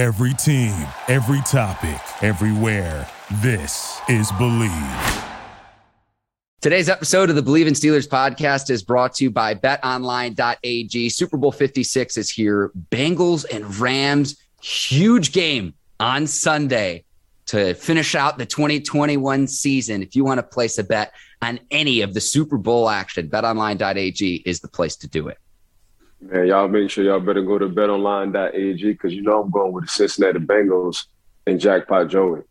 Every team, every topic, everywhere. This is Bleav. Today's episode of the Bleav in Steelers podcast is brought to you by betonline.ag. Super Bowl 56 is here. Bengals and Rams, huge game on Sunday to finish out the 2021 season. If you want to place a bet on any of the Super Bowl action, betonline.ag is the place to do it. Man, y'all make sure y'all better go to betonline.ag because you know I'm going with the Cincinnati Bengals and Jackpot Joey.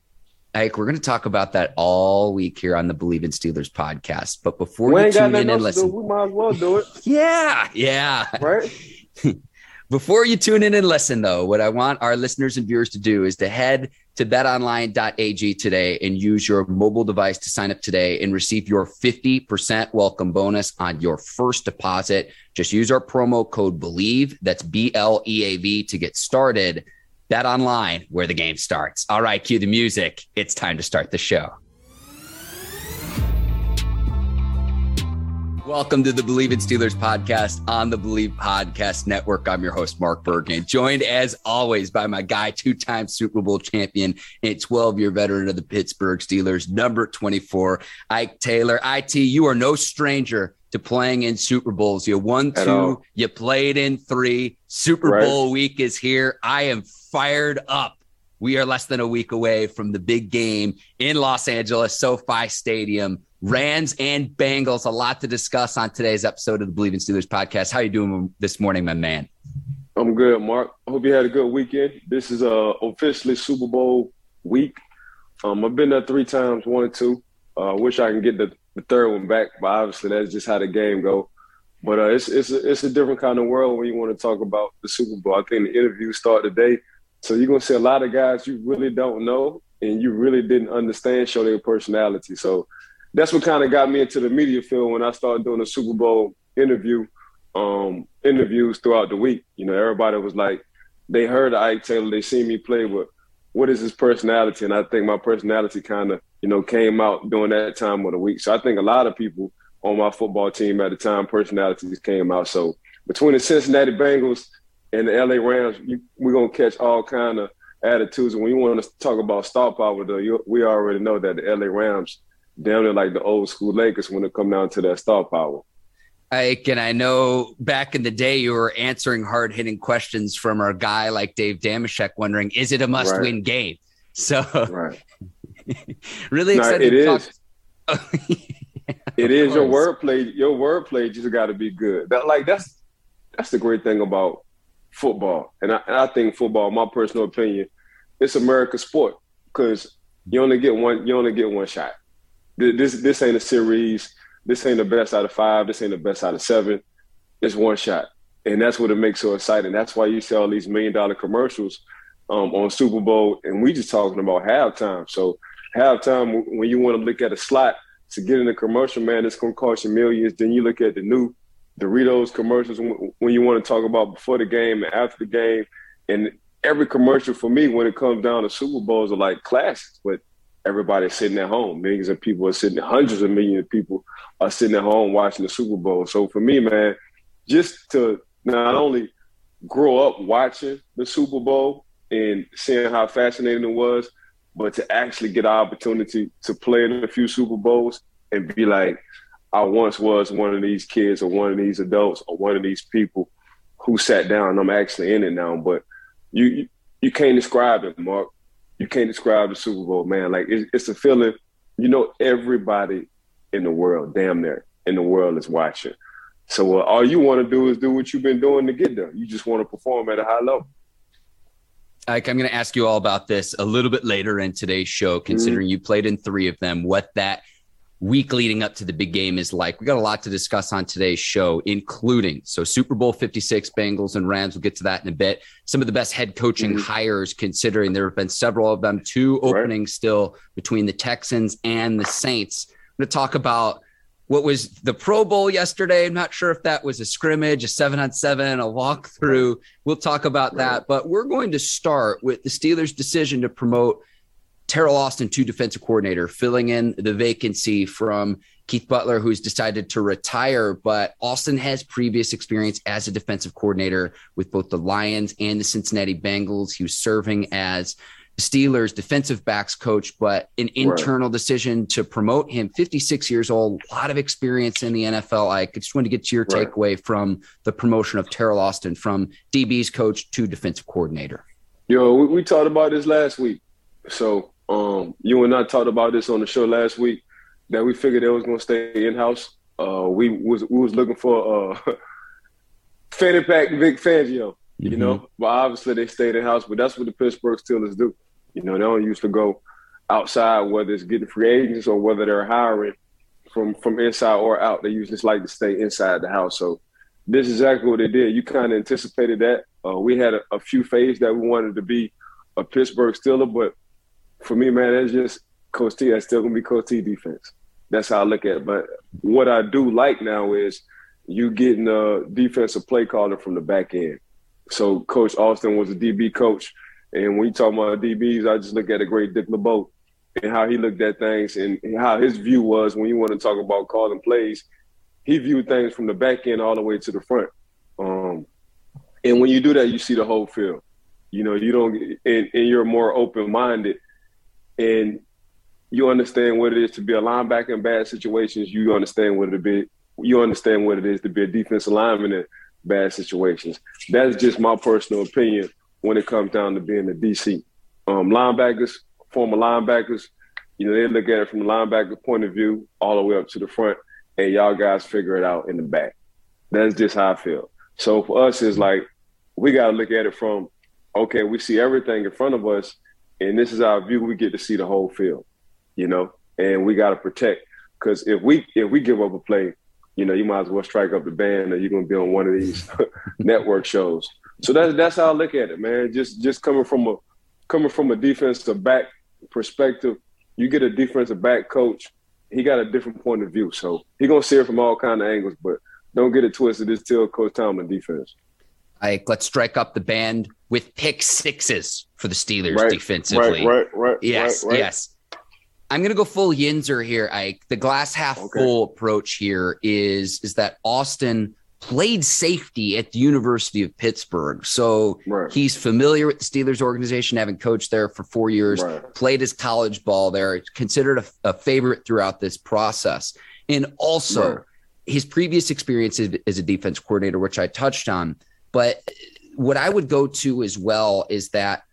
Ike, we're going to talk about that all week here on the Bleav in Steelers podcast. But before we you tune in and listen, we might as well do it. yeah, yeah. Right? before you tune in and listen, though, what I want our listeners and viewers to do is to head to betonline.ag today and use your mobile device to sign up today and receive your 50% welcome bonus on your first deposit. Just use our promo code BLEAV, that's B L E A V, to get started. Bet online where the game starts. All right, cue the music. It's time to start the show. Welcome to the Bleav in Steelers podcast on the Bleav Podcast Network. I'm your host, Mark Bergen, joined as always by my guy, two time Super Bowl champion and 12 year veteran of the Pittsburgh Steelers, number 24, Ike Taylor. IT, you are no stranger to playing in Super Bowls. You won two, you played in three. Super right. Bowl week is here. I am fired up. We are less than a week away from the big game in Los Angeles, SoFi Stadium. Rams and Bengals. A lot to discuss on today's episode of the Bleav in Steelers podcast. How you doing this morning, my man? I'm good, Mark. I hope you had a good weekend. This is uh, officially Super Bowl week. Um, I've been there three times, one and two. I uh, wish I can get the, the, third one back, but obviously that's just how the game go. But uh, it's it's a, it's a different kind of world when you want to talk about the Super Bowl. I think the interviews start today, so you're gonna see a lot of guys you really don't know and you really didn't understand show their personality. So that's what kind of got me into the media field when I started doing the Super Bowl interview um, interviews throughout the week. You know, everybody was like, they heard Ike Taylor, they see me play, but what is his personality? And I think my personality kind of, you know, came out during that time of the week. So I think a lot of people on my football team at the time, personalities came out. So between the Cincinnati Bengals and the LA Rams, you, we're gonna catch all kind of attitudes. And when you want to talk about star power, though, you, we already know that the LA Rams down there like the old school Lakers when it come down to that star power. Ike, and I know back in the day you were answering hard hitting questions from our guy like Dave Dameshek, wondering, is it a must win right. game? So, right. really excited. No, is. Talk- it is your wordplay. Your wordplay just got to be good. That like that's that's the great thing about football, and I, and I think football, my personal opinion, it's America's sport because you only get one. You only get one shot this this ain't a series. This ain't the best out of five. This ain't the best out of seven. It's one shot, and that's what it makes so exciting. That's why you see all these million dollar commercials um, on Super Bowl, and we just talking about halftime. So halftime, when you want to look at a slot to get in a commercial, man, it's to cost you millions. Then you look at the new Doritos commercials when you want to talk about before the game and after the game, and every commercial for me when it comes down to Super Bowls are like classics, but everybody's sitting at home. Millions of people are sitting, hundreds of millions of people are sitting at home watching the Super Bowl. So for me, man, just to not only grow up watching the Super Bowl and seeing how fascinating it was, but to actually get an opportunity to play in a few Super Bowls and be like, I once was one of these kids or one of these adults or one of these people who sat down. I'm actually in it now, but you you can't describe it, Mark you can't describe the Super Bowl, man. Like it's, it's a feeling. You know, everybody in the world, damn near in the world, is watching. So uh, all you want to do is do what you've been doing to get there. You just want to perform at a high level. Ike, I'm going to ask you all about this a little bit later in today's show, considering mm-hmm. you played in three of them, what that week leading up to the big game is like. We got a lot to discuss on today's show, including so Super Bowl 56 Bengals and Rams. We'll get to that in a bit. Some of the best head coaching mm-hmm. hires, considering there have been several of them, two openings right. still between the Texans and the Saints. I'm going to talk about what was the Pro Bowl yesterday. I'm not sure if that was a scrimmage, a seven on seven, a walkthrough. We'll talk about that. But we're going to start with the Steelers' decision to promote Teryl Austin to defensive coordinator, filling in the vacancy from Keith Butler, who's decided to retire, but Austin has previous experience as a defensive coordinator with both the Lions and the Cincinnati Bengals. He was serving as Steelers defensive backs coach, but an internal right. decision to promote him. 56 years old, a lot of experience in the NFL. I just want to get to your right. takeaway from the promotion of Teryl Austin from DB's coach to defensive coordinator. Yo, we, we talked about this last week. So um, you and I talked about this on the show last week that we figured it was going to stay in house. Uh, we was we was looking for uh, Fanny Pack Vic Fangio, mm-hmm. you know, but obviously they stayed in house. But that's what the Pittsburgh Steelers do. You know, they don't used to go outside, whether it's getting free agents or whether they're hiring from from inside or out. They usually just like to stay inside the house. So this is exactly what they did. You kind of anticipated that. Uh, we had a, a, few phases that we wanted to be a Pittsburgh Steeler, but for me, man, that's just Coach T. That's still gonna be Coach T defense. That's how I look at it. But what I do like now is you getting a defensive play caller from the back end. So Coach Austin was a DB coach and when you talk about DBs, I just look at a great Dick LeBeau and how he looked at things and how his view was when you want to talk about calling plays. He viewed things from the back end all the way to the front. Um, and when you do that, you see the whole field. You know, you don't, and, and you're more open minded, and you understand what it is to be a linebacker in bad situations. You understand what it be. You understand what it is to be a defensive lineman in bad situations. That's just my personal opinion when it comes down to being a DC. Um, linebackers, former linebackers, you know, they look at it from the linebacker point of view all the way up to the front, and y'all guys figure it out in the back. That's just how I feel. So for us, it's like we got to look at it from, okay, we see everything in front of us, and this is our view. We get to see the whole field, you know, and we got to protect because if we if we give up a play, you know, you might as well strike up the band, or you're going to be on one of these network shows. So that's that's how I look at it, man. Just just coming from a coming from a defensive back perspective, you get a defensive back coach. He got a different point of view, so he gonna see it from all kind of angles. But don't get it twisted. It's still Coach Tomlin defense. Like let's strike up the band with pick sixes for the Steelers right, defensively. Right, right, right. Yes, right, right. yes. I'm gonna go full Yinzer here, Ike. The glass half okay. full approach here is is that Austin played safety at the University of Pittsburgh. So right. he's familiar with the Steelers organization, having coached there for four years, right. played his college ball there, considered a, a favorite throughout this process. And also right. his previous experience as a defense coordinator, which I touched on. But what I would go to as well is that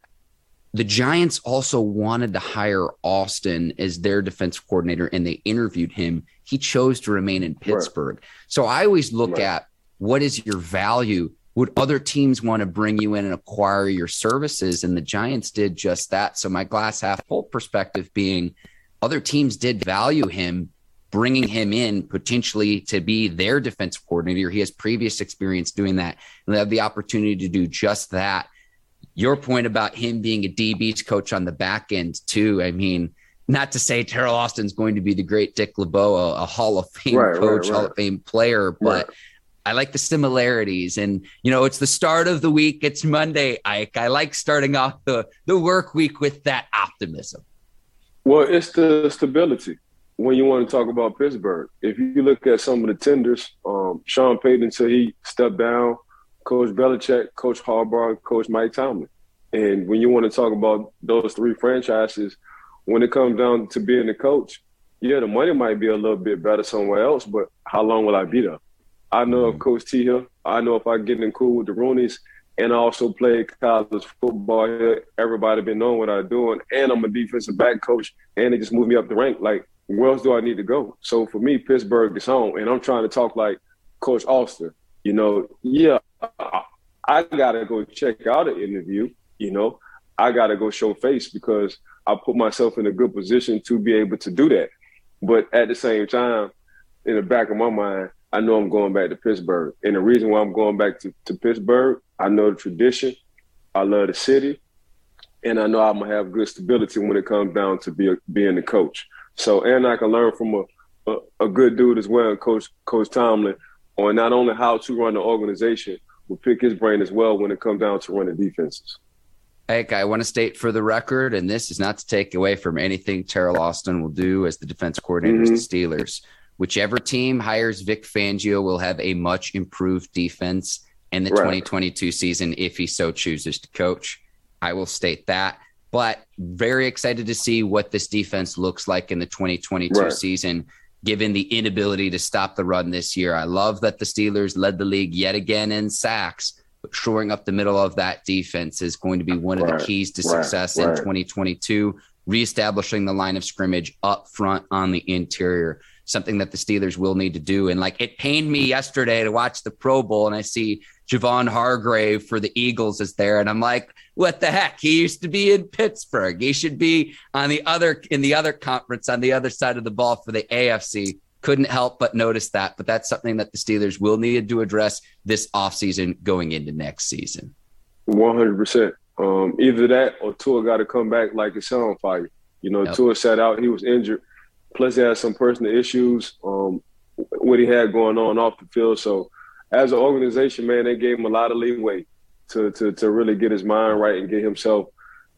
the Giants also wanted to hire Austin as their defense coordinator and they interviewed him. He chose to remain in Pittsburgh. So I always look at what is your value? Would other teams want to bring you in and acquire your services? And the Giants did just that. So my glass half full perspective being other teams did value him, bringing him in potentially to be their defensive coordinator. He has previous experience doing that and they have the opportunity to do just that. Your point about him being a DB's coach on the back end too. I mean, not to say Teryl Austin's going to be the great Dick LeBeau, a, a Hall of Fame right, coach, right, right. Hall of Fame player, but I like the similarities. And, you know, it's the start of the week. It's Monday, Ike. I like starting off the, the work week with that optimism. Well, it's the stability when you want to talk about Pittsburgh. If you look at some of the tenders, um, Sean Payton until he stepped down, Coach Belichick, Coach Harbaugh, Coach Mike Tomlin. And when you want to talk about those three franchises, when it comes down to being the coach, yeah, the money might be a little bit better somewhere else, but how long will I be there? I know mm-hmm. Coach T here. I know if I get in cool with the Rooneys, and I also play college football here. Everybody been knowing what I'm doing, and I'm a defensive back coach, and they just moved me up the rank. Like, where else do I need to go? So for me, Pittsburgh is home, and I'm trying to talk like Coach Austin. You know, yeah, I, gotta go check out an interview. You know, I gotta go show face because I put myself in a good position to be able to do that. But at the same time, in the back of my mind, I know I'm going back to Pittsburgh. And the reason why I'm going back to, to Pittsburgh, I know the tradition, I love the city, and I know I'm gonna have good stability when it comes down to be a, being the coach. So, and I can learn from a, a, a good dude as well, Coach Coach Tomlin, on not only how to run the organization, but pick his brain as well when it comes down to running defenses. Hey, I want to state for the record, and this is not to take away from anything Teryl Austin will do as the defense coordinator mm-hmm. the Steelers whichever team hires Vic Fangio will have a much improved defense in the right. 2022 season if he so chooses to coach. I will state that. But very excited to see what this defense looks like in the 2022 right. season, given the inability to stop the run this year. I love that the Steelers led the league yet again in sacks, but shoring up the middle of that defense is going to be one of right. the keys to success in 2022, reestablishing the line of scrimmage up front on the interior something that the Steelers will need to do. And like it pained me yesterday to watch the Pro Bowl and I see Javon Hargrave for the Eagles is there. And I'm like, what the heck? He used to be in Pittsburgh. He should be on the other in the other conference on the other side of the ball for the AFC. Couldn't help but notice that. But that's something that the Steelers will need to address this offseason going into next season. 100%. Um, either that or Tuitt got to come back like it's on fire. You know, yep. Tuitt sat out, he was injured. Plus, he had some personal issues, um, what he had going on off the field. So, as an organization, man, they gave him a lot of leeway to, to, to really get his mind right and get himself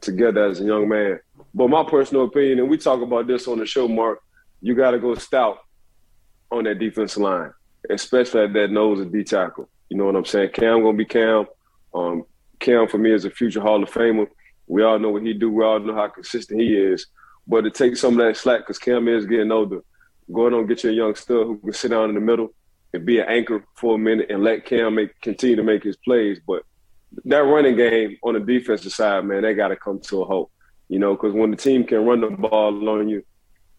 together as a young man. But my personal opinion, and we talk about this on the show, Mark, you got to go stout on that defensive line, especially at that nose of D tackle. You know what I'm saying? Cam gonna be Cam. Um, Cam for me is a future Hall of Famer. We all know what he do. We all know how consistent he is. But to take some of that slack, because Cam is getting older, going on get you a young stud who can sit down in the middle and be an anchor for a minute and let Cam make continue to make his plays. But that running game on the defensive side, man, they got to come to a halt. You know, because when the team can run the ball on you,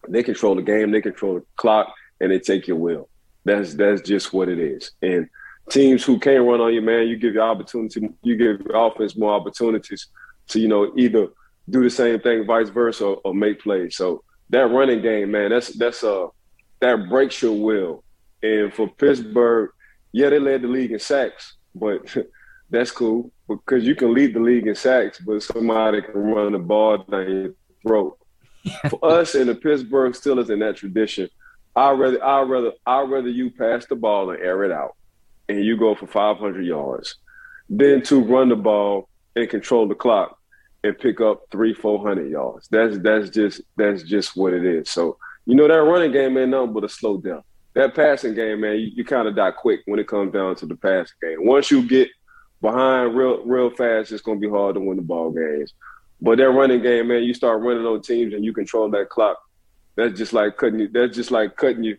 they control the game, they control the clock, and they take your will. That's that's just what it is. And teams who can't run on you, man, you give your opportunity, you give your offense more opportunities to, you know, either do the same thing, vice versa, or, or make plays. So that running game, man, that's that's uh that breaks your will. And for Pittsburgh, yeah, they led the league in sacks, but that's cool because you can lead the league in sacks, but somebody can run the ball down your throat. for us in the Pittsburgh Steelers in that tradition, I rather I rather I rather you pass the ball and air it out, and you go for 500 yards, than to run the ball and control the clock and pick up three, four hundred yards. That's that's just that's just what it is. So you know that running game ain't nothing but a slow down. That passing game, man, you, you kind of die quick when it comes down to the passing game. Once you get behind real real fast, it's gonna be hard to win the ball games. But that running game, man, you start running on teams and you control that clock. That's just like cutting you. That's just like cutting you,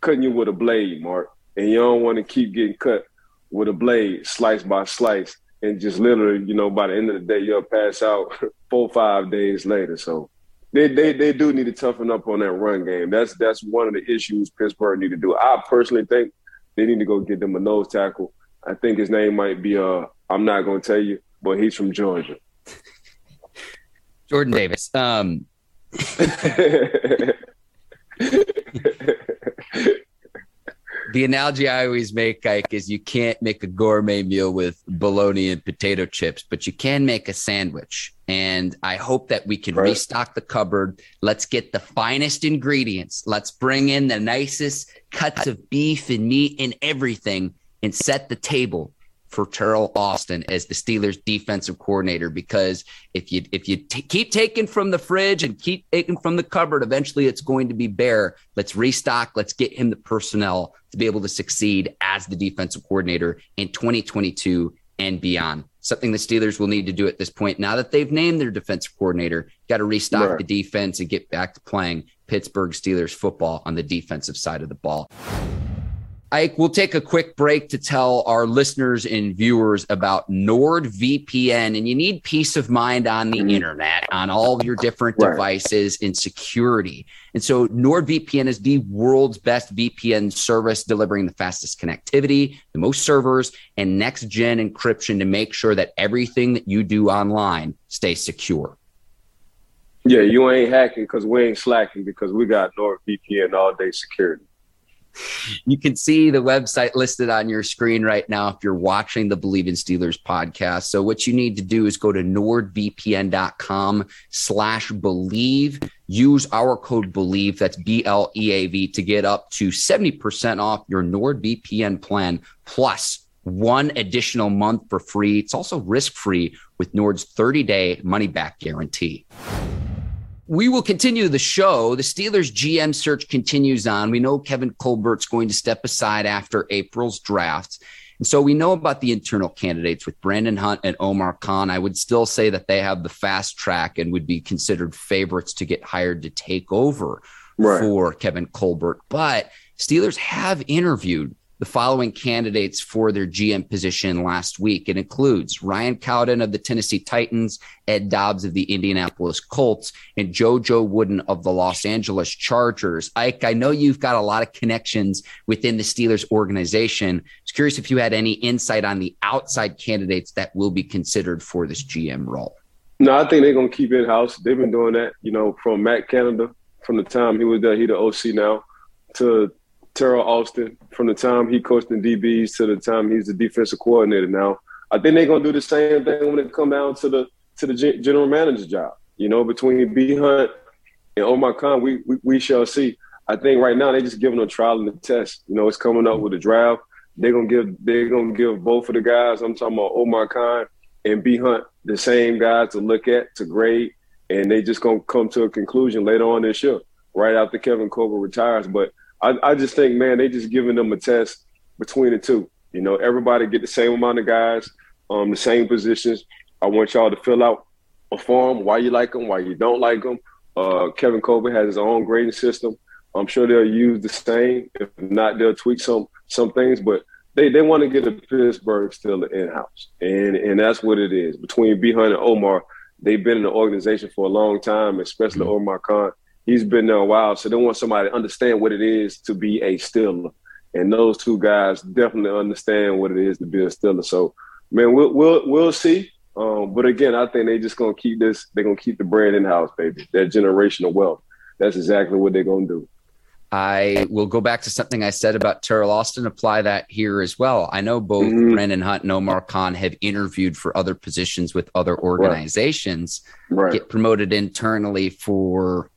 cutting you with a blade, Mark. And you don't want to keep getting cut with a blade, slice by slice and just literally, you know, by the end of the day, you'll pass out four five days later. So they, they they do need to toughen up on that run game. That's that's one of the issues Pittsburgh need to do. I personally think they need to go get them a nose tackle. I think his name might be uh I'm not gonna tell you, but he's from Georgia. Jordan Davis. Um the analogy I always make, Ike, is you can't make a gourmet meal with bologna and potato chips, but you can make a sandwich. And I hope that we can right. restock the cupboard. Let's get the finest ingredients. Let's bring in the nicest cuts of beef and meat and everything and set the table for Teryl Austin as the Steelers defensive coordinator because if you if you t- keep taking from the fridge and keep taking from the cupboard, eventually it's going to be bare. Let's restock. Let's get him the personnel to be able to succeed as the defensive coordinator in 2022 and beyond. Something the Steelers will need to do at this point. Now that they've named their defensive coordinator, got to restock right. the defense and get back to playing Pittsburgh Steelers football on the defensive side of the ball. Ike, we'll take a quick break to tell our listeners and viewers about NordVPN. And you need peace of mind on the mm-hmm. internet, on all of your different right. devices and security. And so NordVPN is the world's best VPN service, delivering the fastest connectivity, the most servers, and next gen encryption to make sure that everything that you do online stays secure. Yeah, you ain't hacking because we ain't slacking because we got NordVPN all day security. You can see the website listed on your screen right now if you're watching the Bleav in Steelers podcast. So what you need to do is go to nordvpn.com slash bleav. Use our code BLEAV, that's B-L-E-A-V, to get up to 70% off your NordVPN plan plus one additional month for free. It's also risk-free with Nord's 30-day money-back guarantee. We will continue the show. The Steelers GM search continues on. We know Kevin Colbert's going to step aside after April's draft. And so we know about the internal candidates with Brandon Hunt and Omar Khan. I would still say that they have the fast track and would be considered favorites to get hired to take over right. for Kevin Colbert. But Steelers have interviewed the following candidates for their GM position last week. It includes Ryan Cowden of the Tennessee Titans, Ed Dodds of the Indianapolis Colts, and JoJo Wooden of the Los Angeles Chargers. Ike, I know you've got a lot of connections within the Steelers organization. I was curious if you had any insight on the outside candidates that will be considered for this GM role. No, I think they're going to keep in house. They've been doing that, you know, from Matt Canada, from the time he was there, he the OC now, to Teryl Austin from the time he coached in DBs to the time he's the defensive coordinator now. I think they're gonna do the same thing when it come down to the to the general manager job. You know, between B Hunt and Omar Khan, we, we, we shall see. I think right now they're just giving a trial and a test. You know, it's coming up with a draft. They're gonna give they're gonna give both of the guys. I'm talking about Omar Khan and B Hunt the same guys to look at to grade, and they just gonna come to a conclusion later on this year, right after Kevin Colbert retires. But I, I just think, man, they just giving them a test between the two. You know, everybody get the same amount of guys, um, the same positions. I want y'all to fill out a form why you like them, why you don't like them. Uh, Kevin Colbert has his own grading system. I'm sure they'll use the same. If not, they'll tweak some some things. But they, they want to get a Pittsburgh still in house, and and that's what it is between B Hunt and Omar. They've been in the organization for a long time, especially mm-hmm. Omar Khan he's been there a while, so they want somebody to understand what it is to be a Steeler. And those two guys definitely understand what it is to be a Steeler. So, man, we'll we'll we'll see. Um, but again, I think they just gonna keep this. They're gonna keep the brand in house, baby. That generational wealth. That's exactly what they're gonna do. I will go back to something I said about Teryl Austin, apply that here as well. I know both mm-hmm. Brandon Hunt and Omar Khan have interviewed for other positions with other organizations, right. Right. get promoted internally for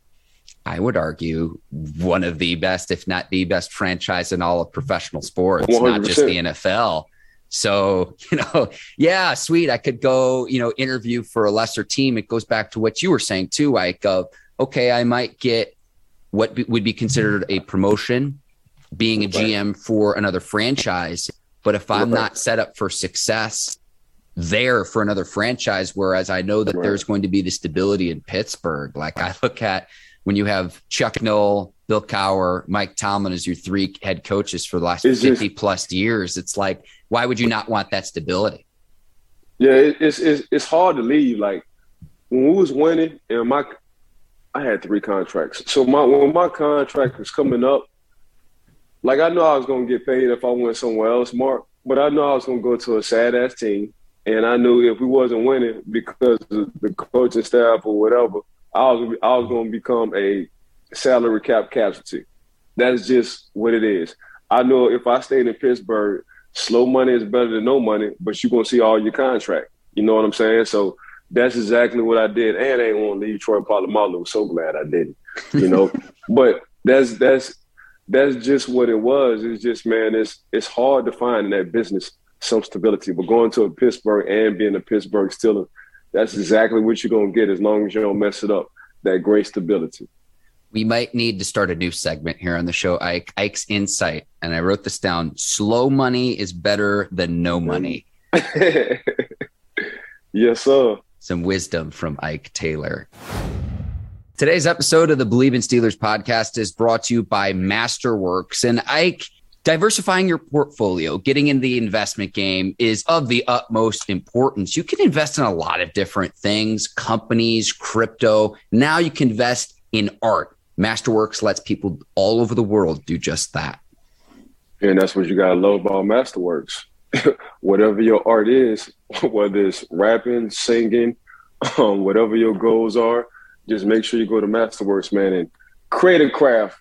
I would argue, one of the best, if not the best franchise in all of professional sports, 100%. not just the NFL. So, you know, yeah, sweet. I could go, you know, interview for a lesser team. It goes back to what you were saying too, like, of, okay, I might get what be, would be considered a promotion, being a GM for another franchise. But if I'm not set up for success there for another franchise, whereas I know that there's going to be the stability in Pittsburgh, like I look at, when you have Chuck Noll, Bill Cowher, Mike Tomlin as your three head coaches for the last it's 50 just, plus years, it's like, why would you not want that stability? Yeah, it's, it's, it's hard to leave. Like when we was winning and my, I had three contracts. So my, when my contract was coming up, like I know I was going to get paid if I went somewhere else, Mark, but I know I was going to go to a sad ass team. And I knew if we wasn't winning because of the coaching staff or whatever, I was I was going to become a salary cap casualty. That's just what it is. I know if I stayed in Pittsburgh, slow money is better than no money, but you're going to see all your contract. You know what I'm saying? So that's exactly what I did. And I ain't want to leave Troy Polamalu. So glad I didn't. You know, but that's that's that's just what it was. It's just man, it's it's hard to find in that business some stability. But going to a Pittsburgh and being a Pittsburgh Steeler that's exactly what you're gonna get as long as you don't mess it up. That great stability. We might need to start a new segment here on the show, Ike. Ike's insight, and I wrote this down. Slow money is better than no money. yes, sir. Some wisdom from Ike Taylor. Today's episode of the Bleav in Steelers podcast is brought to you by Masterworks. And Ike, diversifying your portfolio, getting in the investment game is of the utmost importance. You can invest in a lot of different things, companies, crypto. Now you can invest in art. Masterworks lets people all over the world do just that. And that's what you got to love about Masterworks. whatever your art is, whether it's rapping, singing, um, whatever your goals are, just make sure you go to Masterworks, man, and create a craft,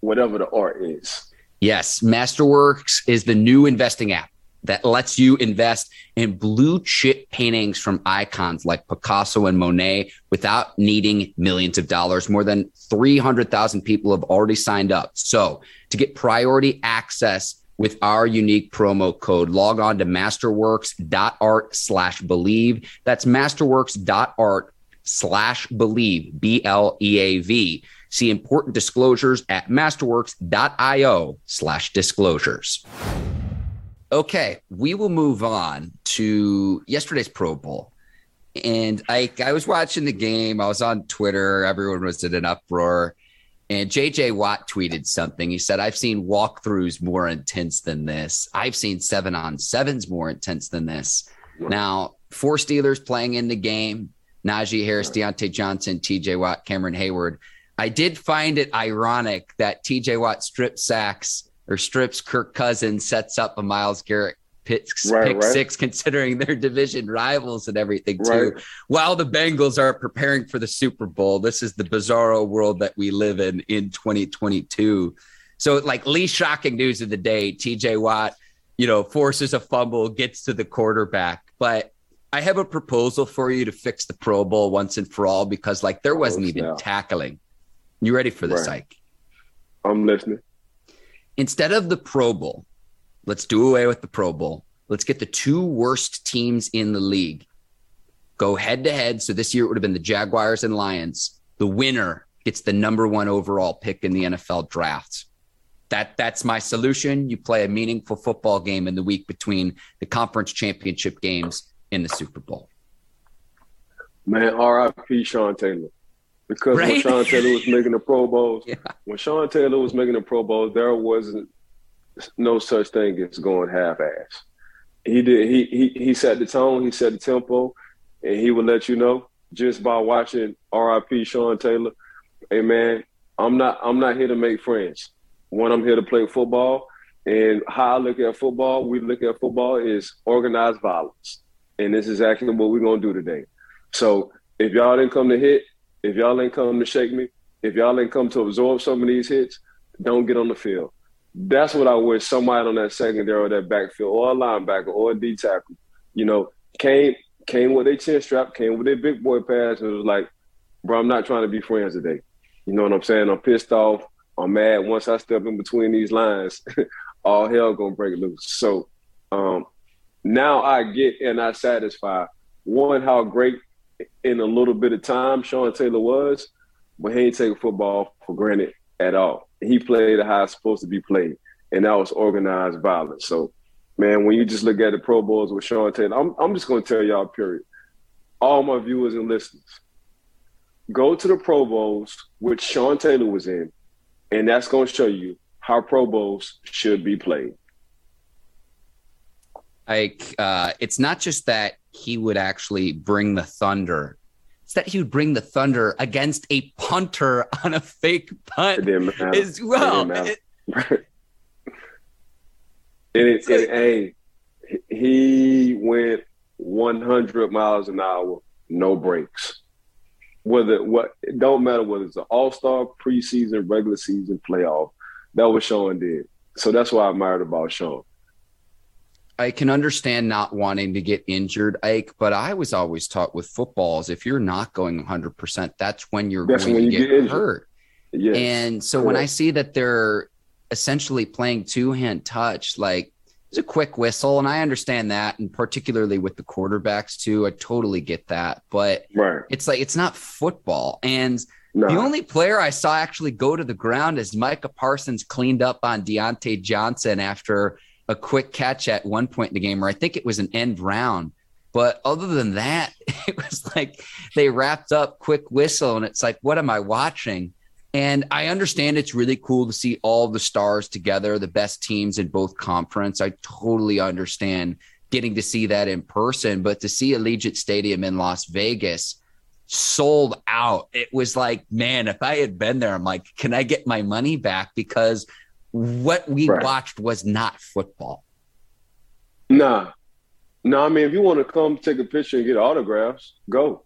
whatever the art is. Yes, Masterworks is the new investing app that lets you invest in blue chip paintings from icons like Picasso and Monet without needing millions of dollars. More than 300,000 people have already signed up. So, to get priority access with our unique promo code, log on to masterworks.art slash bleav. That's masterworks.art slash bleav, B L E A V. See important disclosures at masterworks.io slash disclosures. Okay, we will move on to yesterday's Pro Bowl. And I, I was watching the game. I was on Twitter. Everyone was in an uproar. And JJ Watt tweeted something. He said, I've seen walkthroughs more intense than this. I've seen seven on sevens more intense than this. Now, four Steelers playing in the game Najee Harris, Diontae Johnson, TJ Watt, Cameron Heyward. I did find it ironic that TJ Watt strips sacks or strips Kirk Cousins, sets up a Myles Garrett pick, right, pick right. six, considering their division rivals and everything too. Right. While the Bengals are preparing for the Super Bowl, this is the bizarro world that we live in in 2022. So, like least shocking news of the day: T.J. Watt, you know, forces a fumble, gets to the quarterback. But I have a proposal for you to fix the Pro Bowl once and for all because, like, there wasn't oh, even tackling. You ready for this, Ike? I'm listening. Instead of the Pro Bowl, let's do away with the Pro Bowl. Let's get the two worst teams in the league go head to head. So this year it would have been the Jaguars and Lions. The winner gets the number one overall pick in the NFL draft. That that's my solution. You play a meaningful football game in the week between the conference championship games in the Super Bowl. Man, R.I.P. Sean Taylor. Because right? when Sean Taylor was making the Pro Bowls, yeah. when Sean Taylor was making the Pro Bowls, there wasn't no such thing as going half-ass. He did. He he he set the tone. He set the tempo, and he would let you know just by watching R.I.P. Sean Taylor. Hey man, I'm not I'm not here to make friends. One, I'm here to play football, and how I look at football, we look at football is organized violence, and this is exactly what we're gonna do today. So if y'all didn't come to hit, if y'all ain't come to shake me, if y'all ain't come to absorb some of these hits, don't get on the field. That's what I wish somebody on that secondary or that backfield or a linebacker or a D tackle, you know, came came with their chin strap, came with their big boy pads, and was like, bro, I'm not trying to be friends today. You know what I'm saying? I'm pissed off. I'm mad. Once I step in between these lines, all hell gonna break loose. So um, now I get and I satisfy one how great in a little bit of time Sean Taylor was, but he ain't taking football for granted at all. He played how it's supposed to be played, and that was organized violence. So, man, when you just look at the Pro Bowls with Sean Taylor, I'm, I'm just going to tell y'all, period. All my viewers and listeners, go to the Pro Bowls, which Sean Taylor was in, and that's going to show you how Pro Bowls should be played. Like, uh, it's not just that he would actually bring the thunder. It's that he would bring the thunder against a punter on a fake punt as well. It it, it, it, hey, he went 100 miles an hour, no breaks. Whether what it don't matter whether it's an All Star, preseason, regular season, playoff. That was Sean did. So that's what I admired about Sean. I can understand not wanting to get injured, Ike, but I was always taught with footballs if you're not going 100%, that's when you're that's going when to get, get hurt. Yes. And so Correct. when I see that they're essentially playing two hand touch, like it's a quick whistle, and I understand that, and particularly with the quarterbacks too, I totally get that. But right. it's like it's not football, and no. the only player I saw actually go to the ground is Micah Parsons cleaned up on Diontae Johnson after a quick catch at one point in the game, or I think it was an end round. But other than that, it was like they wrapped up quick whistle, and it's like, what am I watching? And I understand it's really cool to see all the stars together, the best teams in both conference. I totally understand getting to see that in person, but to see Allegiant Stadium in Las Vegas sold out, it was like, man, if I had been there, I'm like, can I get my money back? Because what we right. watched was not football. Nah. No, I mean, if you want to come take a picture and get autographs, go.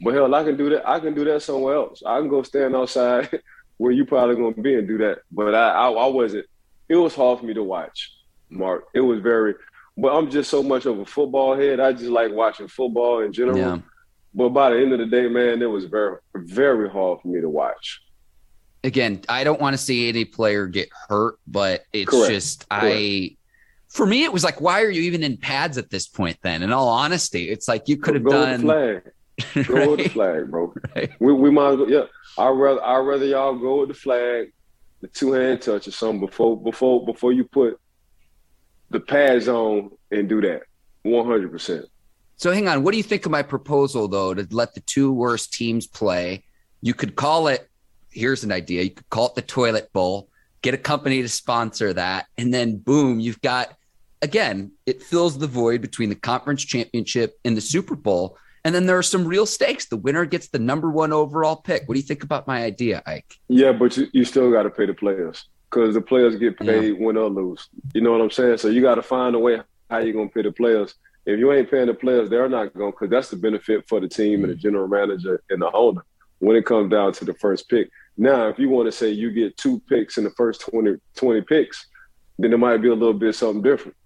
But hell, I can do that. I can do that somewhere else. I can go stand outside where you probably gonna be and do that. But I, I, I wasn't. It was hard for me to watch, Mark. It was very. But I'm just so much of a football head. I just like watching football in general. Yeah. But by the end of the day, man, it was very, very hard for me to watch again, I don't want to see any player get hurt, but it's Correct. just Correct. I for me it was like why are you even in pads at this point then? In all honesty, it's like you could have done right. Go with the flag, bro. Right. We, we might as well, yeah. I'd rather I'd rather y'all go with the flag, the two hand touch or something before before before you put the pads on and do that. One hundred percent. So hang on, what do you think of my proposal though to let the two worst teams play? You could call it. Here's an idea. You could call it the toilet bowl. Get a company to sponsor that, and then boom, you've got. Again, it fills the void between the conference championship and the Super Bowl. And then there are some real stakes. The winner gets the number one overall pick. What do you think about my idea, Ike? Yeah, but you, you still got to pay the players because the players get paid yeah. win or lose. You know what I'm saying? So you got to find a way how you're going to pay the players if you ain't paying the players, they're not going because that's the benefit for the team and the mm. general manager and the owner when it comes down to the first pick. Now, if you want to say you get two picks in the first 20, 20 picks, then it might be a little bit something different.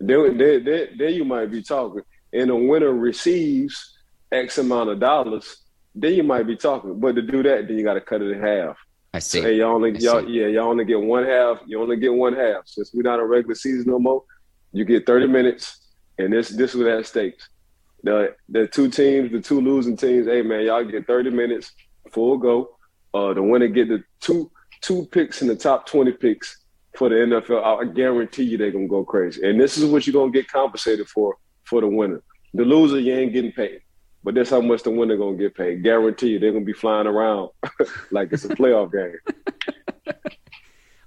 Then, then, then, then you might be talking. And the winner receives X amount of dollars, then you might be talking. But to do that, then you got to cut it in half. I see. So, hey, y'all only, y'all, yeah, y'all only get one half. You only get one half. Since we're not a regular season no more, you get 30 minutes and this this was at stakes. The the two teams, the two losing teams, hey man, y'all get 30 minutes, full go. Uh, the winner get the two two picks in the top 20 picks for the NFL. I guarantee you they're gonna go crazy. And this is what you're gonna get compensated for for the winner. The loser, you ain't getting paid. But that's how much the winner gonna get paid. Guarantee you they're gonna be flying around like it's a playoff game.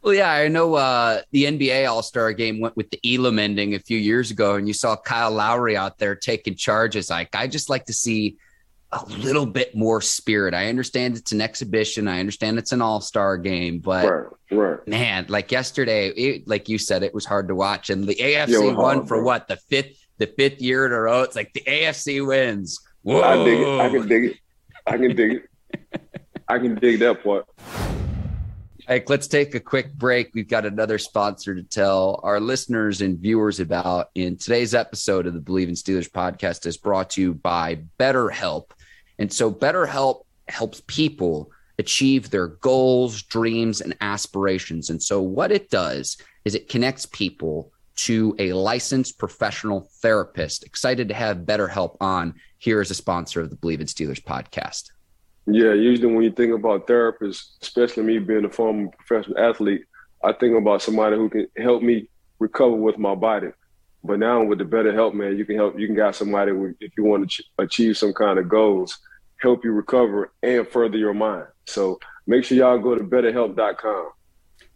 Well, yeah, I know uh, the NBA All Star game went with the Elam ending a few years ago, and you saw Kyle Lowry out there taking charges. Like, I just like to see a little bit more spirit. I understand it's an exhibition. I understand it's an All Star game, but right, right. man, like yesterday, it, like you said, it was hard to watch. And the AFC won for bro. what the fifth, the fifth year in a row. It's like the AFC wins. Whoa. I dig it. I can dig it. I can dig it. I can dig that part. Ike, let's take a quick break. We've got another sponsor to tell our listeners and viewers about. In today's episode of the Bleav in Steelers podcast is brought to you by BetterHelp. And so BetterHelp helps people achieve their goals, dreams, and aspirations. And so what it does is it connects people to a licensed professional therapist. Excited to have BetterHelp on here as a sponsor of the Bleav in Steelers podcast. Yeah, usually when you think about therapists, especially me being a former professional athlete, I think about somebody who can help me recover with my body. But now with the BetterHelp, man, you can help. You can get somebody if you want to achieve some kind of goals, help you recover and further your mind. So make sure y'all go to BetterHelp.com.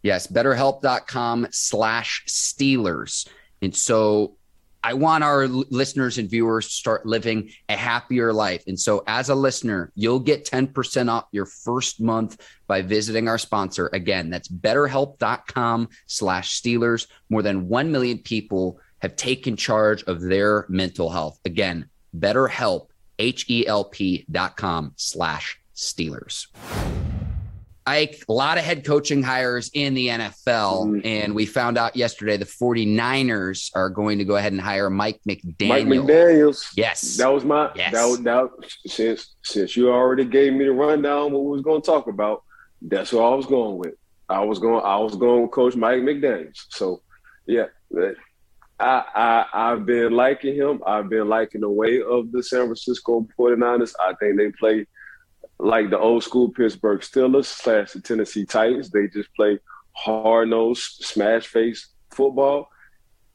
Yes, BetterHelp.com slash Steelers. And so I want our listeners and viewers to start living a happier life. And so, as a listener, you'll get 10% off your first month by visiting our sponsor. Again, that's betterhelp.com slash Steelers. More than 1 million people have taken charge of their mental health. Again, betterhelp, H-E-L-P dot com slash Steelers. Ike, a lot of head coaching hires in the NFL. And we found out yesterday the 49ers are going to go ahead and hire Mike McDaniel. Mike McDaniels. Yes. That was my yes. that was that since since you already gave me the rundown what we was gonna talk about, that's what I was going with. I was going I was going with Coach Mike McDaniels. So yeah. I, I I've been liking him. I've been liking the way of the San Francisco 49ers. I think they play – like the old school Pittsburgh Steelers slash the Tennessee Titans. They just play hard nosed, smash face football.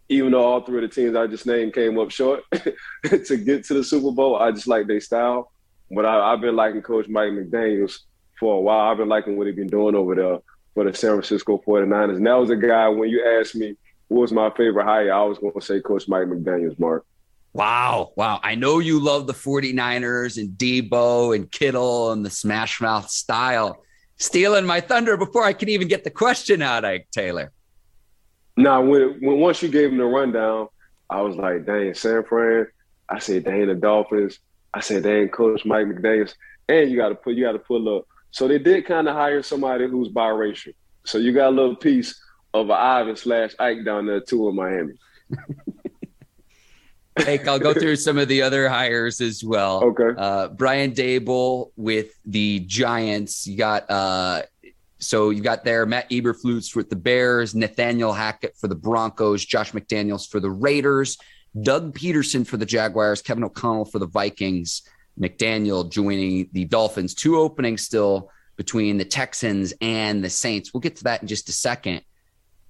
Even though all three of the teams I just named came up short to get to the Super Bowl, I just like their style. But I, have been liking Coach Mike McDaniels for a while. I've been liking what he's been doing over there for the San Francisco 49ers. And that was a guy, when you asked me what was my favorite hire, I was going to say Coach Mike McDaniels, Mark. Wow. Wow. I know you love the 49ers and Debo and Kittle and the smash mouth style. Stealing my thunder before I can even get the question out, Ike Taylor. Now, when, when once you gave him the rundown, I was like, dang, San Fran. I said, dang, the Dolphins. I said, dang, Coach Mike McDaniels. And you got to put, you got to pull up. So they did kind of hire somebody who's biracial. So you got a little piece of an Ivan slash Ike down there too in Miami. Like I'll go through some of the other hires as well. Okay. Uh, Brian Daboll with the Giants. You got uh, so you got there Matt Eberflus with the Bears, Nathaniel Hackett for the Broncos, Josh McDaniels for the Raiders, Doug Pederson for the Jaguars, Kevin O'Connell for the Vikings. McDaniel joining the Dolphins. Two openings still between the Texans and the Saints. We'll get to that in just a second.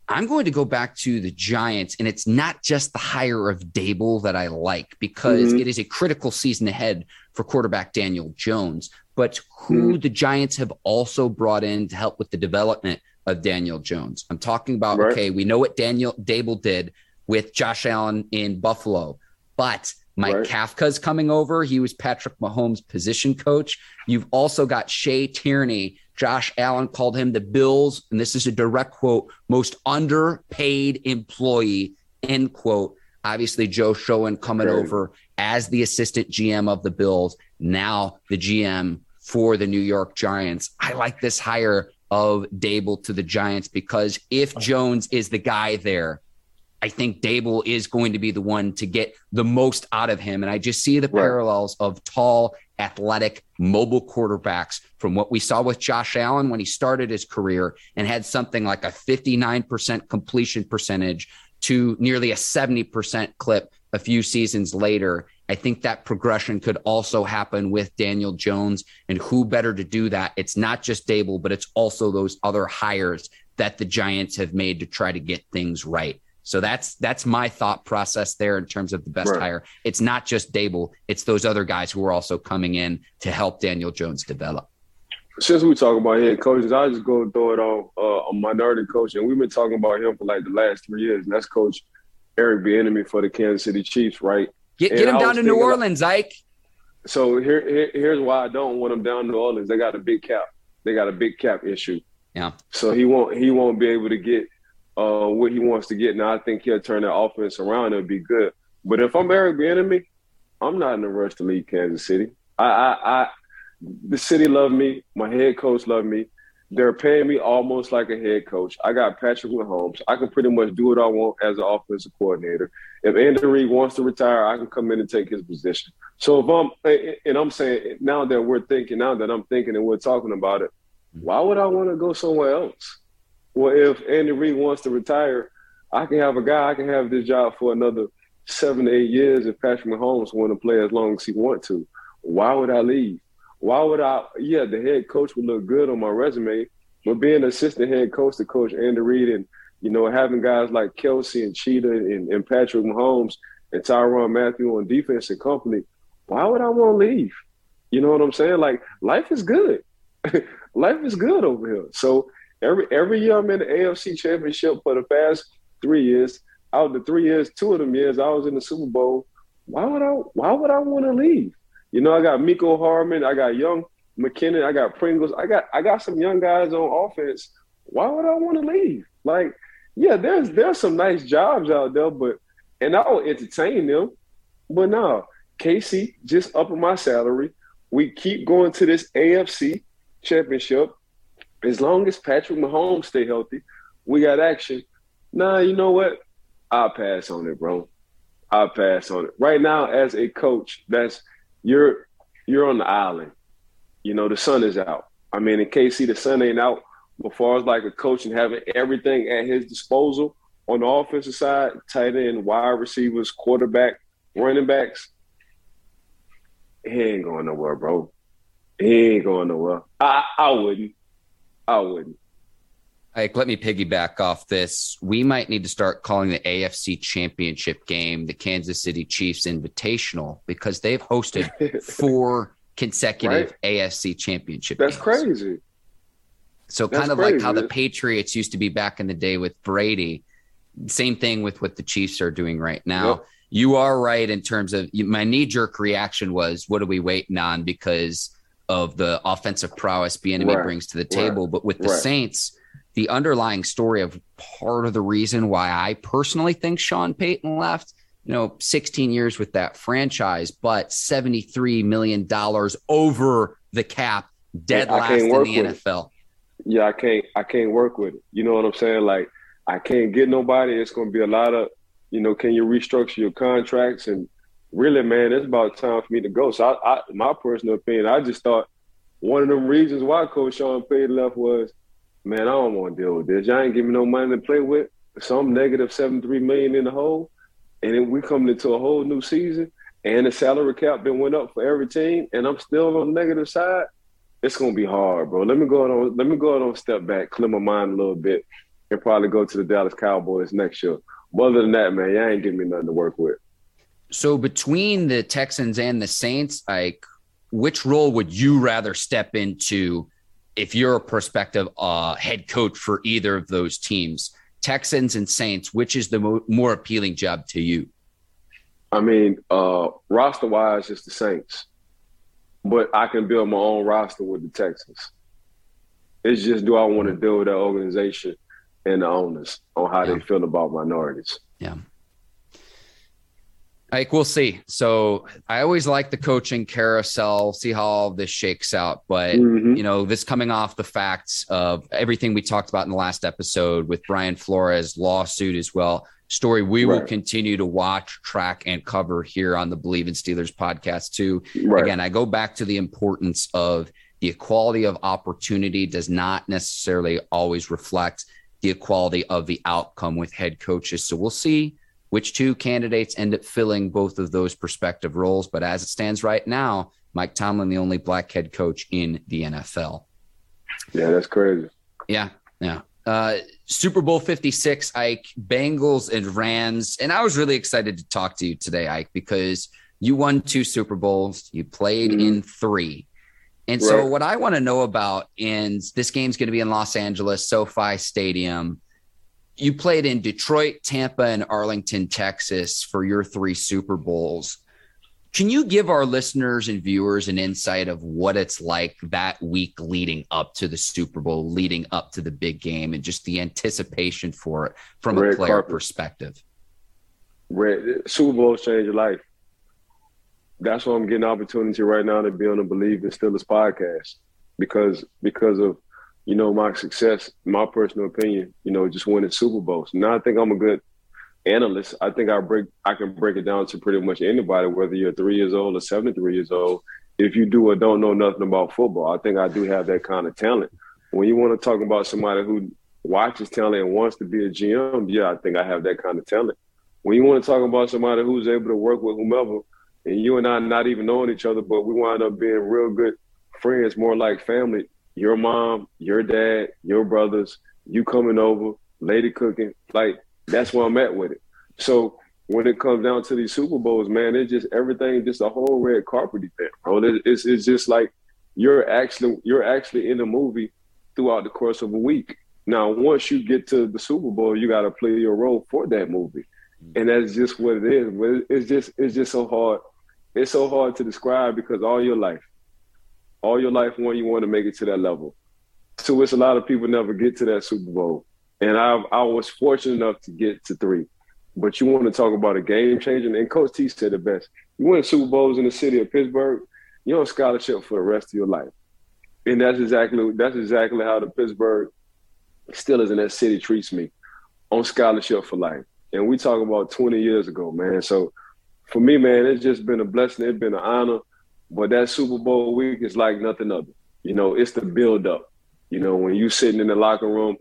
I'm going to go back to the Giants, and it's not just the hire of Daboll that I like because mm-hmm. it is a critical season ahead for quarterback Daniel Jones, but who mm-hmm. the Giants have also brought in to help with the development of Daniel Jones. I'm talking about right. okay, we know what Daniel Daboll did with Josh Allen in Buffalo, but Mike right. Kafka's coming over. He was Patrick Mahomes' position coach. You've also got Shea Tierney. Josh Allen called him the Bills, and this is a direct quote, most underpaid employee, end quote. Obviously, Joe Schoen coming over as the assistant GM of the Bills, now the GM for the New York Giants. I like this hire of Daboll to the Giants because if oh. Jones is the guy there, I think Daboll is going to be the one to get the most out of him. And I just see the right. parallels of tall, athletic, mobile quarterbacks from what we saw with Josh Allen when he started his career and had something like a 59% completion percentage to nearly a 70% clip a few seasons later. I think that progression could also happen with Daniel Jones. And who better to do that? It's not just Daboll, but it's also those other hires that the Giants have made to try to get things right. So that's that's my thought process there in terms of the best right. hire. It's not just Daboll; it's those other guys who are also coming in to help Daniel Jones develop. Since we talk about head coaches, I just go throw it on uh, a minority coach, and we've been talking about him for like the last three years, and that's Coach Eric Bieniemy for the Kansas City Chiefs, right? Get, get him down to New Orleans, like, Ike. So here, here, here's why I don't want him down to New Orleans. They got a big cap. They got a big cap issue. Yeah. So he won't he won't be able to get uh, what he wants to get. Now I think he'll turn the offense around and be good. But if I'm Eric Bieniemy, I'm not in a rush to leave Kansas City. I, I, I, the city love me. My head coach love me. They're paying me almost like a head coach. I got Patrick Mahomes. I can pretty much do what I want as an offensive coordinator. If Andy Reid wants to retire, I can come in and take his position. So if I'm, and I'm saying now that we're thinking, now that I'm thinking and we're talking about it, why would I want to go somewhere else? Well, if Andy Reid wants to retire, I can have a guy, I can have this job for another seven to eight years if Patrick Mahomes want to play as long as he want to. Why would I leave? Why would I? Yeah, the head coach would look good on my resume, but being assistant head coach to coach Andy Reid and you know having guys like Kelce and Cheetah and, and Patrick Mahomes and Tyrann Mathieu on defense and company, why would I want to leave? You know what I'm saying? Like life is good. life is good over here. So Every every year I'm in the AFC Championship for the past three years. Out of the three years, two of them years I was in the Super Bowl. Why would I? Why would I want to leave? You know, I got Mecole Hardman, I got young McKinnon, I got Pringles, I got I got some young guys on offense. Why would I want to leave? Like, yeah, there's there's some nice jobs out there, but and I'll entertain them. But no, Casey just upping my salary. We keep going to this AFC championship as long as Patrick Mahomes stay healthy, we got action. Nah, you know what? I'll pass on it, bro. I'll pass on it. Right now, as a coach, that's you're you're on the island. You know, the sun is out. I mean, in KC, the sun ain't out. But far as like a coach and having everything at his disposal on the offensive side, tight end, wide receivers, quarterback, running backs, he ain't going nowhere, bro. He ain't going nowhere. I I wouldn't. I wouldn't. Like, let me piggyback off this. We might need to start calling the AFC Championship game the Kansas City Chiefs Invitational because they've hosted four consecutive right? AFC Championship. That's games. crazy. So That's kind of crazy. like how the Patriots used to be back in the day with Brady. Same thing with what the Chiefs are doing right now. Yep. You are right in terms of my knee jerk reaction was, what are we waiting on? Because of the offensive prowess Bieniemy right. brings to the table. Right. But with the right. Saints, the underlying story of part of the reason why I personally think Sean Payton left, you know, 16 years with that franchise, but $73 million over the cap, dead last in the NFL. It. Yeah, I can't I can't work with it. You know what I'm saying? Like I can't get nobody. It's gonna be a lot of, you know, can you restructure your contracts and really, man, it's about time for me to go. So, I, I, my personal opinion, I just thought one of them reasons why Coach Sean Payton left was, man, I don't want to deal with this. Y'all ain't giving me no money to play with. So I'm negative seventy three million in the hole, and then we coming into a whole new season, and the salary cap been went up for every team, and I'm still on the negative side, it's gonna be hard, bro. Let me go on. Let me go on step back, clear my mind a little bit, and probably go to the Dallas Cowboys next year. But other than that, man, you ain't giving me nothing to work with. So between the Texans and the Saints, like, which role would you rather step into if you're a prospective uh, head coach for either of those teams? Texans and Saints, which is the mo- more appealing job to you? I mean, uh, roster wise, it's the Saints, but I can build my own roster with the Texans. It's just, do I want to deal with that organization and the owners on how yeah. they feel about minorities? Yeah. Like we'll see. So I always like the coaching carousel, see how all this shakes out. But mm-hmm. you know, this coming off the facts of everything we talked about in the last episode with Brian Flores lawsuit as well. Story we right. will continue to watch, track, and cover here on the Bleav in Steelers podcast too. Right. Again, I go back to the importance of the equality of opportunity does not necessarily always reflect the equality of the outcome with head coaches. So we'll see which two candidates end up filling both of those prospective roles. But as it stands right now, Mike Tomlin, the only black head coach in the NFL. Yeah, that's crazy. Yeah, yeah. Uh, Super Bowl 56, Ike, Bengals and Rams. And I was really excited to talk to you today, Ike, because you won two Super Bowls, you played mm-hmm. in three. And right. so, what I want to know about, and this game's going to be in Los Angeles, SoFi Stadium you played in Detroit, Tampa, and Arlington, Texas for your three Super Bowls. Can you give our listeners and viewers an insight of what it's like that week leading up to the Super Bowl, leading up to the big game, and just the anticipation for it from Red a player carpet. perspective? Red, Super Bowls change your life. That's why I'm getting opportunity right now to be on the Bleav in Steelers podcast because because of you know, my success, my personal opinion, you know, just winning Super Bowls. Now I think I'm a good analyst. I think I break I can break it down to pretty much anybody, whether you're three years old or 73 years old. If you do or don't know nothing about football, I think I do have that kind of talent. When you want to talk about somebody who watches talent and wants to be a GM, yeah, I think I have that kind of talent. When you want to talk about somebody who's able to work with whomever, and you and I not even knowing each other, but we wind up being real good friends, more like family, your mom, your dad, your brothers, you coming over, lady cooking, like that's where I'm at with it. So when it comes down to these Super Bowls, man, it's just everything, just a whole red carpet event, bro. It's, it's just like you're actually you're actually in the movie throughout the course of a week. Now, once you get to the Super Bowl, you got to play your role for that movie, and that's just what it is. But it's just it's just so hard. It's so hard to describe because all your life, all your life one you want to make it to that level. So it's a lot of people never get to that Super Bowl. And I I was fortunate enough to get to three. But you want to talk about a game changer, and Coach T said it best. You win Super Bowls in the city of Pittsburgh, you're on scholarship for the rest of your life. And that's exactly that's exactly how the Pittsburgh Steelers in that city treats me on scholarship for life. And we talk about 20 years ago, man. So for me, man, it's just been a blessing. It's been an honor. But that Super Bowl week is like nothing other. You know, it's the build up. You know, when you sitting in the locker room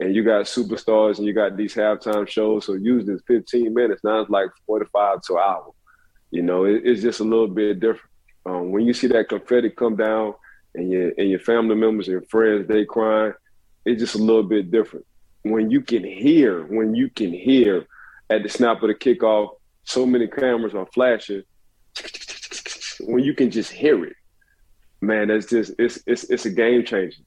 and you got superstars and you got these halftime shows, so usually it's 15 minutes. Now it's like 45 to an hour. You know, it, it's just a little bit different. Um, when you see that confetti come down and your and your family members and friends they crying, it's just a little bit different. When you can hear, when you can hear at the snap of the kickoff, so many cameras are flashing when you can just hear it, man, that's just it's it's it's a game changer.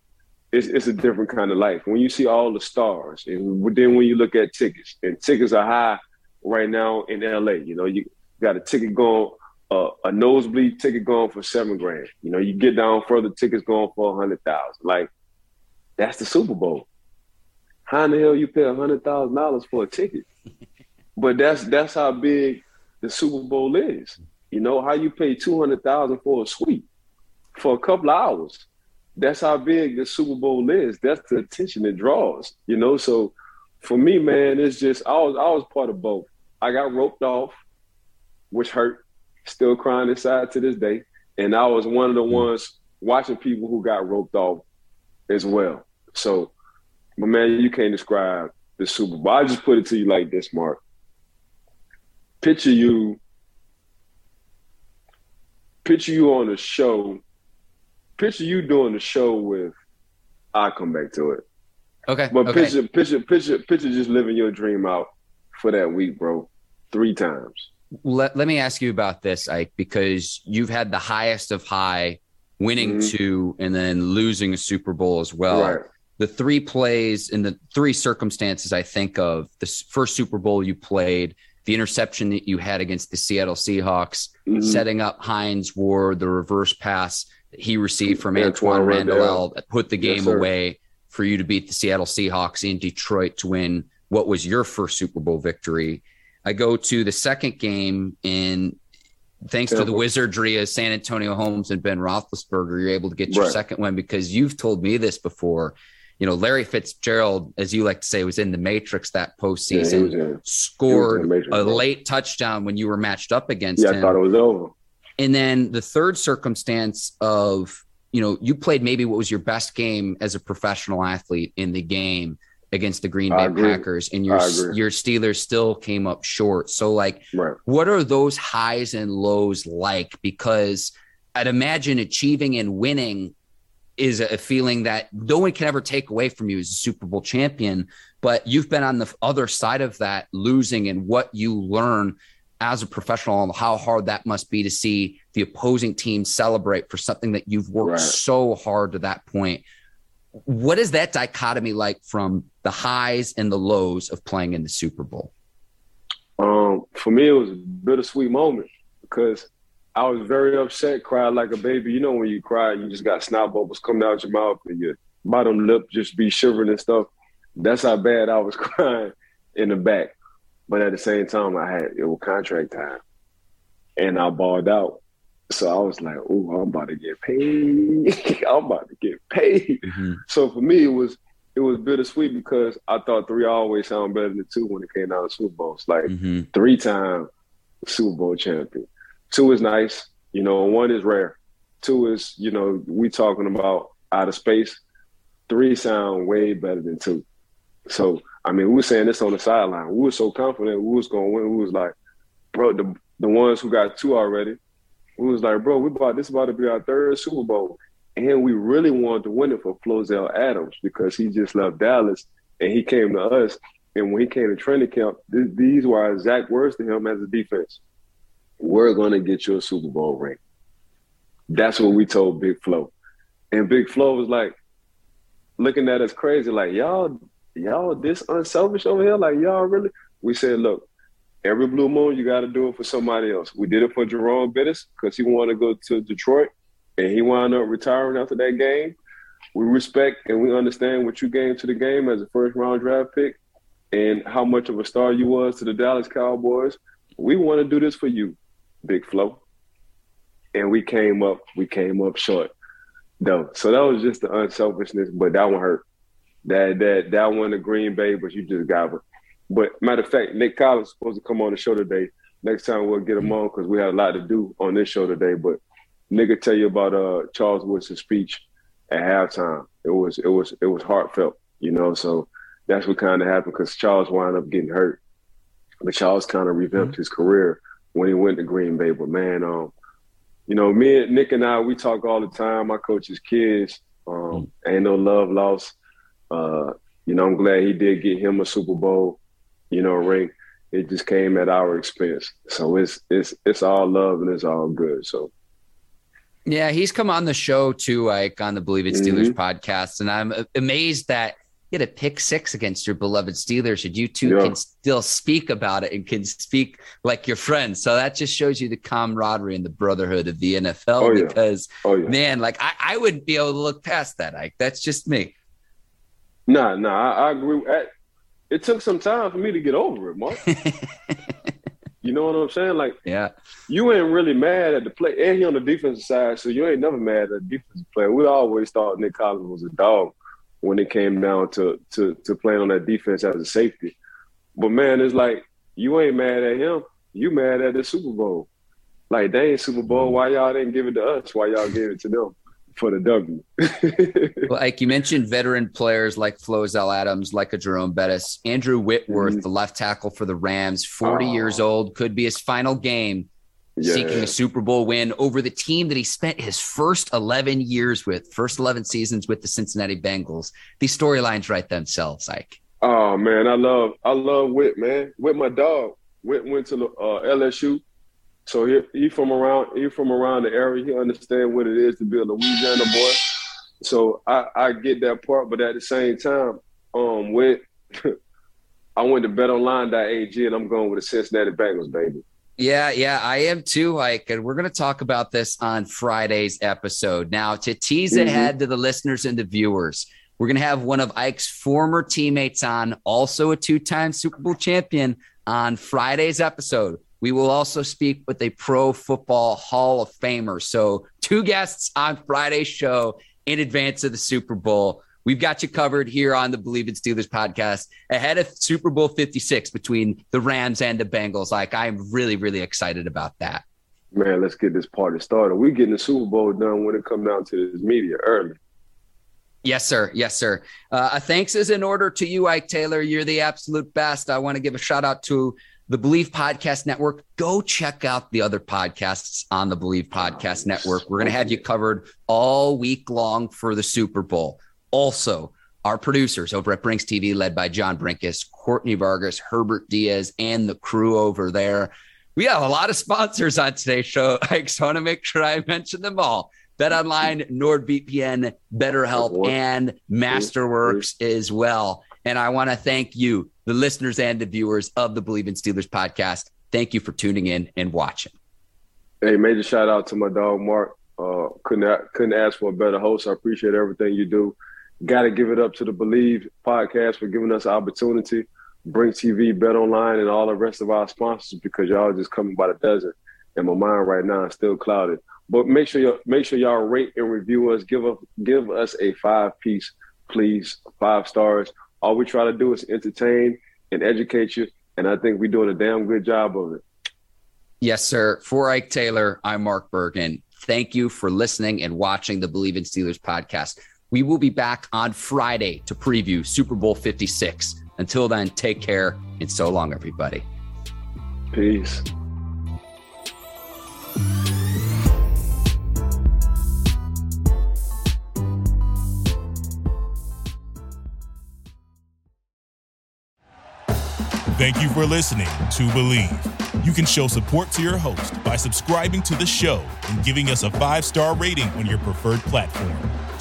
It's it's a different kind of life. When you see all the stars, and then when you look at tickets, and tickets are high right now in LA. You know, you got a ticket going, uh, a nosebleed ticket going for seven grand. You know, you get down further, tickets going for a hundred thousand. Like that's the Super Bowl. How in the hell you pay a hundred thousand dollars for a ticket? but that's that's how big the Super Bowl is. You know how you pay two hundred thousand for a suite for a couple of hours. That's how big the Super Bowl is. That's the attention it draws. You know, so for me, man, it's just I was I was part of both. I got roped off, which hurt. Still crying inside to this day. And I was one of the mm-hmm. ones watching people who got roped off as well. So, but man, you can't describe the Super Bowl. I just put it to you like this, Mark. Picture you picture you on a show. Picture you doing the show with. I'll come back to it. Okay. But okay. picture, picture, picture, picture, just living your dream out for that week, bro. Three times. Let, let me ask you about this, Ike, because you've had the highest of high, winning mm-hmm. two and then losing a Super Bowl as well. Right. The three plays in the three circumstances I think of the first Super Bowl you played, the interception that you had against the Seattle Seahawks, mm-hmm. setting up Hines Ward, the reverse pass that he received from Antoine, Antwaan Randle that put the game yes, away for you to beat the Seattle Seahawks in Detroit to win what was your first Super Bowl victory. I go to the second game in thanks to the wizardry of Santonio Holmes and Ben Roethlisberger, you're able to get your right. second win because you've told me this before. You know, Larry Fitzgerald, as you like to say, was in the matrix that postseason, yeah, scored a late touchdown when you were matched up against yeah, him. I thought it was over. And then the third circumstance of, you know, you played maybe what was your best game as a professional athlete in the game against the Green Bay Packers, and your your Steelers still came up short. So, like, right. what are those highs and lows like? Because I'd imagine achieving and winning is a feeling that no one can ever take away from you as a Super Bowl champion. But you've been on the other side of that, losing, and what you learn as a professional and how hard that must be to see the opposing team celebrate for something that you've worked right. so hard to that point what is that dichotomy like from the highs and the lows of playing in the Super Bowl? Um, for me, it was a bittersweet moment because I was very upset, cried like a baby. You know, when you cry, you just got snot bubbles coming out your mouth and your bottom lip just be shivering and stuff. That's how bad I was crying in the back. But at the same time, I had it was contract time, and I balled out. So I was like, "Oh, I'm about to get paid. I'm about to get paid." Mm-hmm. So for me, it was it was bittersweet because I thought three always sound better than two when it came down to Super Bowls. Like mm-hmm. three time Super Bowl champion. Two is nice, you know. One is rare. Two is, you know, we talking about out of space. Three sound way better than two. So I mean, we were saying this on the sideline. We were so confident we was going to win. We was like, bro, the the ones who got two already we was like, bro, we bought this about to be our third Super Bowl. And we really wanted to win it for Flozell Adams because he just left Dallas and he came to us. And when he came to training camp, th- these were exact words to him as a defense. We're going to get you a Super Bowl ring. That's what we told Big Flo. And Big Flo was like, looking at us crazy, like, y'all, y'all this unselfish over here? Like, y'all really? We said, look, every blue moon, you got to do it for somebody else. We did it for Jerome Bettis because he wanted to go to Detroit, and he wound up retiring after that game. We respect and we understand what you gave to the game as a first round draft pick, and how much of a star you was to the Dallas Cowboys. We want to do this for you, Big Flo, And we came up, we came up short, though. So that was just the unselfishness, but that one hurt. That that that one the Green Bay, but you just got but matter of fact, Nick Collins supposed to come on the show today. Next time we'll get him on because we had a lot to do on this show today. But nigga tell you about uh Charles Woodson's speech at halftime. It was it was it was heartfelt, you know. So that's what kind of happened because Charles wound up getting hurt, but Charles kind of revamped mm-hmm. his career when he went to Green Bay. But man, um, you know, me and Nick and I we talk all the time. I coach his kids. Um, mm-hmm. ain't no love lost. Uh, you know, I'm glad he did get him a Super Bowl you know, ring. It just came at our expense. So it's it's it's all love and it's all good. So yeah, he's come on the show too, like on the Bleav It Steelers mm-hmm. podcast, and I'm amazed that you had a pick six against your beloved Steelers, and you two yeah. can still speak about it and can speak like your friends. So that just shows you the camaraderie and the brotherhood of the NFL. Oh, because yeah. Oh, yeah. man, like I, I wouldn't be able to look past that. Ike, that's just me. Nah, nah, I, I agree it took some time for me to get over it, Mark. you know what I'm saying? Like, yeah, you ain't really mad at the play, and he on the defensive side, so you ain't never mad at the defensive player. We always thought Nick Collins was a dog when it came down to to to playing on that defense as a safety. But man, it's like you ain't mad at him. You mad at the Super Bowl. Like they ain't Super Bowl. Why y'all didn't give it to us? Why y'all gave it to them? for the W. like you mentioned, veteran players like Flozell Adams, like a Jerome Bettis, Andrew Whitworth, mm-hmm. the left tackle for the Rams, 40 oh. years old, could be his final game yeah. seeking a Super Bowl win over the team that he spent his first 11 years with, first 11 seasons with the Cincinnati Bengals. These storylines write themselves, Ike. Oh man, I love I love Whit, man. Whit my dog. Whit went to uh, LSU. So he he from around he from around the area. He understand what it is to be a Louisiana boy. So I, I get that part, but at the same time, um, with I went to betonline.ag and I'm going with the Cincinnati Bengals, baby. Yeah, yeah, I am too, Ike. And we're going to talk about this on Friday's episode. Now, to tease mm-hmm. ahead to the listeners and the viewers, we're going to have one of Ike's former teammates on, also a two time Super Bowl champion, on Friday's episode. We will also speak with a Pro Football Hall of Famer. So, two guests on Friday's show in advance of the Super Bowl. We've got you covered here on the Bleav in Steelers podcast ahead of Super Bowl 56 between the Rams and the Bengals. Like, I'm really, really excited about that. Man, let's get this party started. We're getting the Super Bowl done when it comes down to this media early. Yes, sir. Yes, sir. Uh, thanks is in order to you, Ike Taylor. You're the absolute best. I want to give a shout out to the Bleav Podcast Network. Go check out the other podcasts on the Bleav Podcast Network. We're going to have you covered all week long for the Super Bowl. Also, our producers over at Brinks TV, led by John Brinkus, Courtney Vargas, Herbert Diaz, and the crew over there. We have a lot of sponsors on today's show. I just want to make sure I mention them all. BetOnline, NordVPN, BetterHelp, and Masterworks as well. And I want to thank you, the listeners and the viewers of the Bleav in Steelers podcast. Thank you for tuning in and watching. Hey, major shout out to my dog Mark. Uh, couldn't couldn't ask for a better host. I appreciate everything you do. Got to give it up to the Bleav podcast for giving us opportunity. Bring TV, Bet Online, and all the rest of our sponsors because y'all just coming by the dozen. And my mind right now is still clouded. But make sure you make sure y'all rate and review us. Give us give us a five piece, please, five stars. All we try to do is entertain and educate you, and I think we're doing a damn good job of it. Yes, sir. For Ike Taylor, I'm Mark Bergen. Thank you for listening and watching the Bleav in Steelers podcast. We will be back on Friday to preview Super Bowl 56. Until then, take care and so long, everybody. Peace. Thank you for listening to Bleav. You can show support to your host by subscribing to the show and giving us a five star rating on your preferred platform.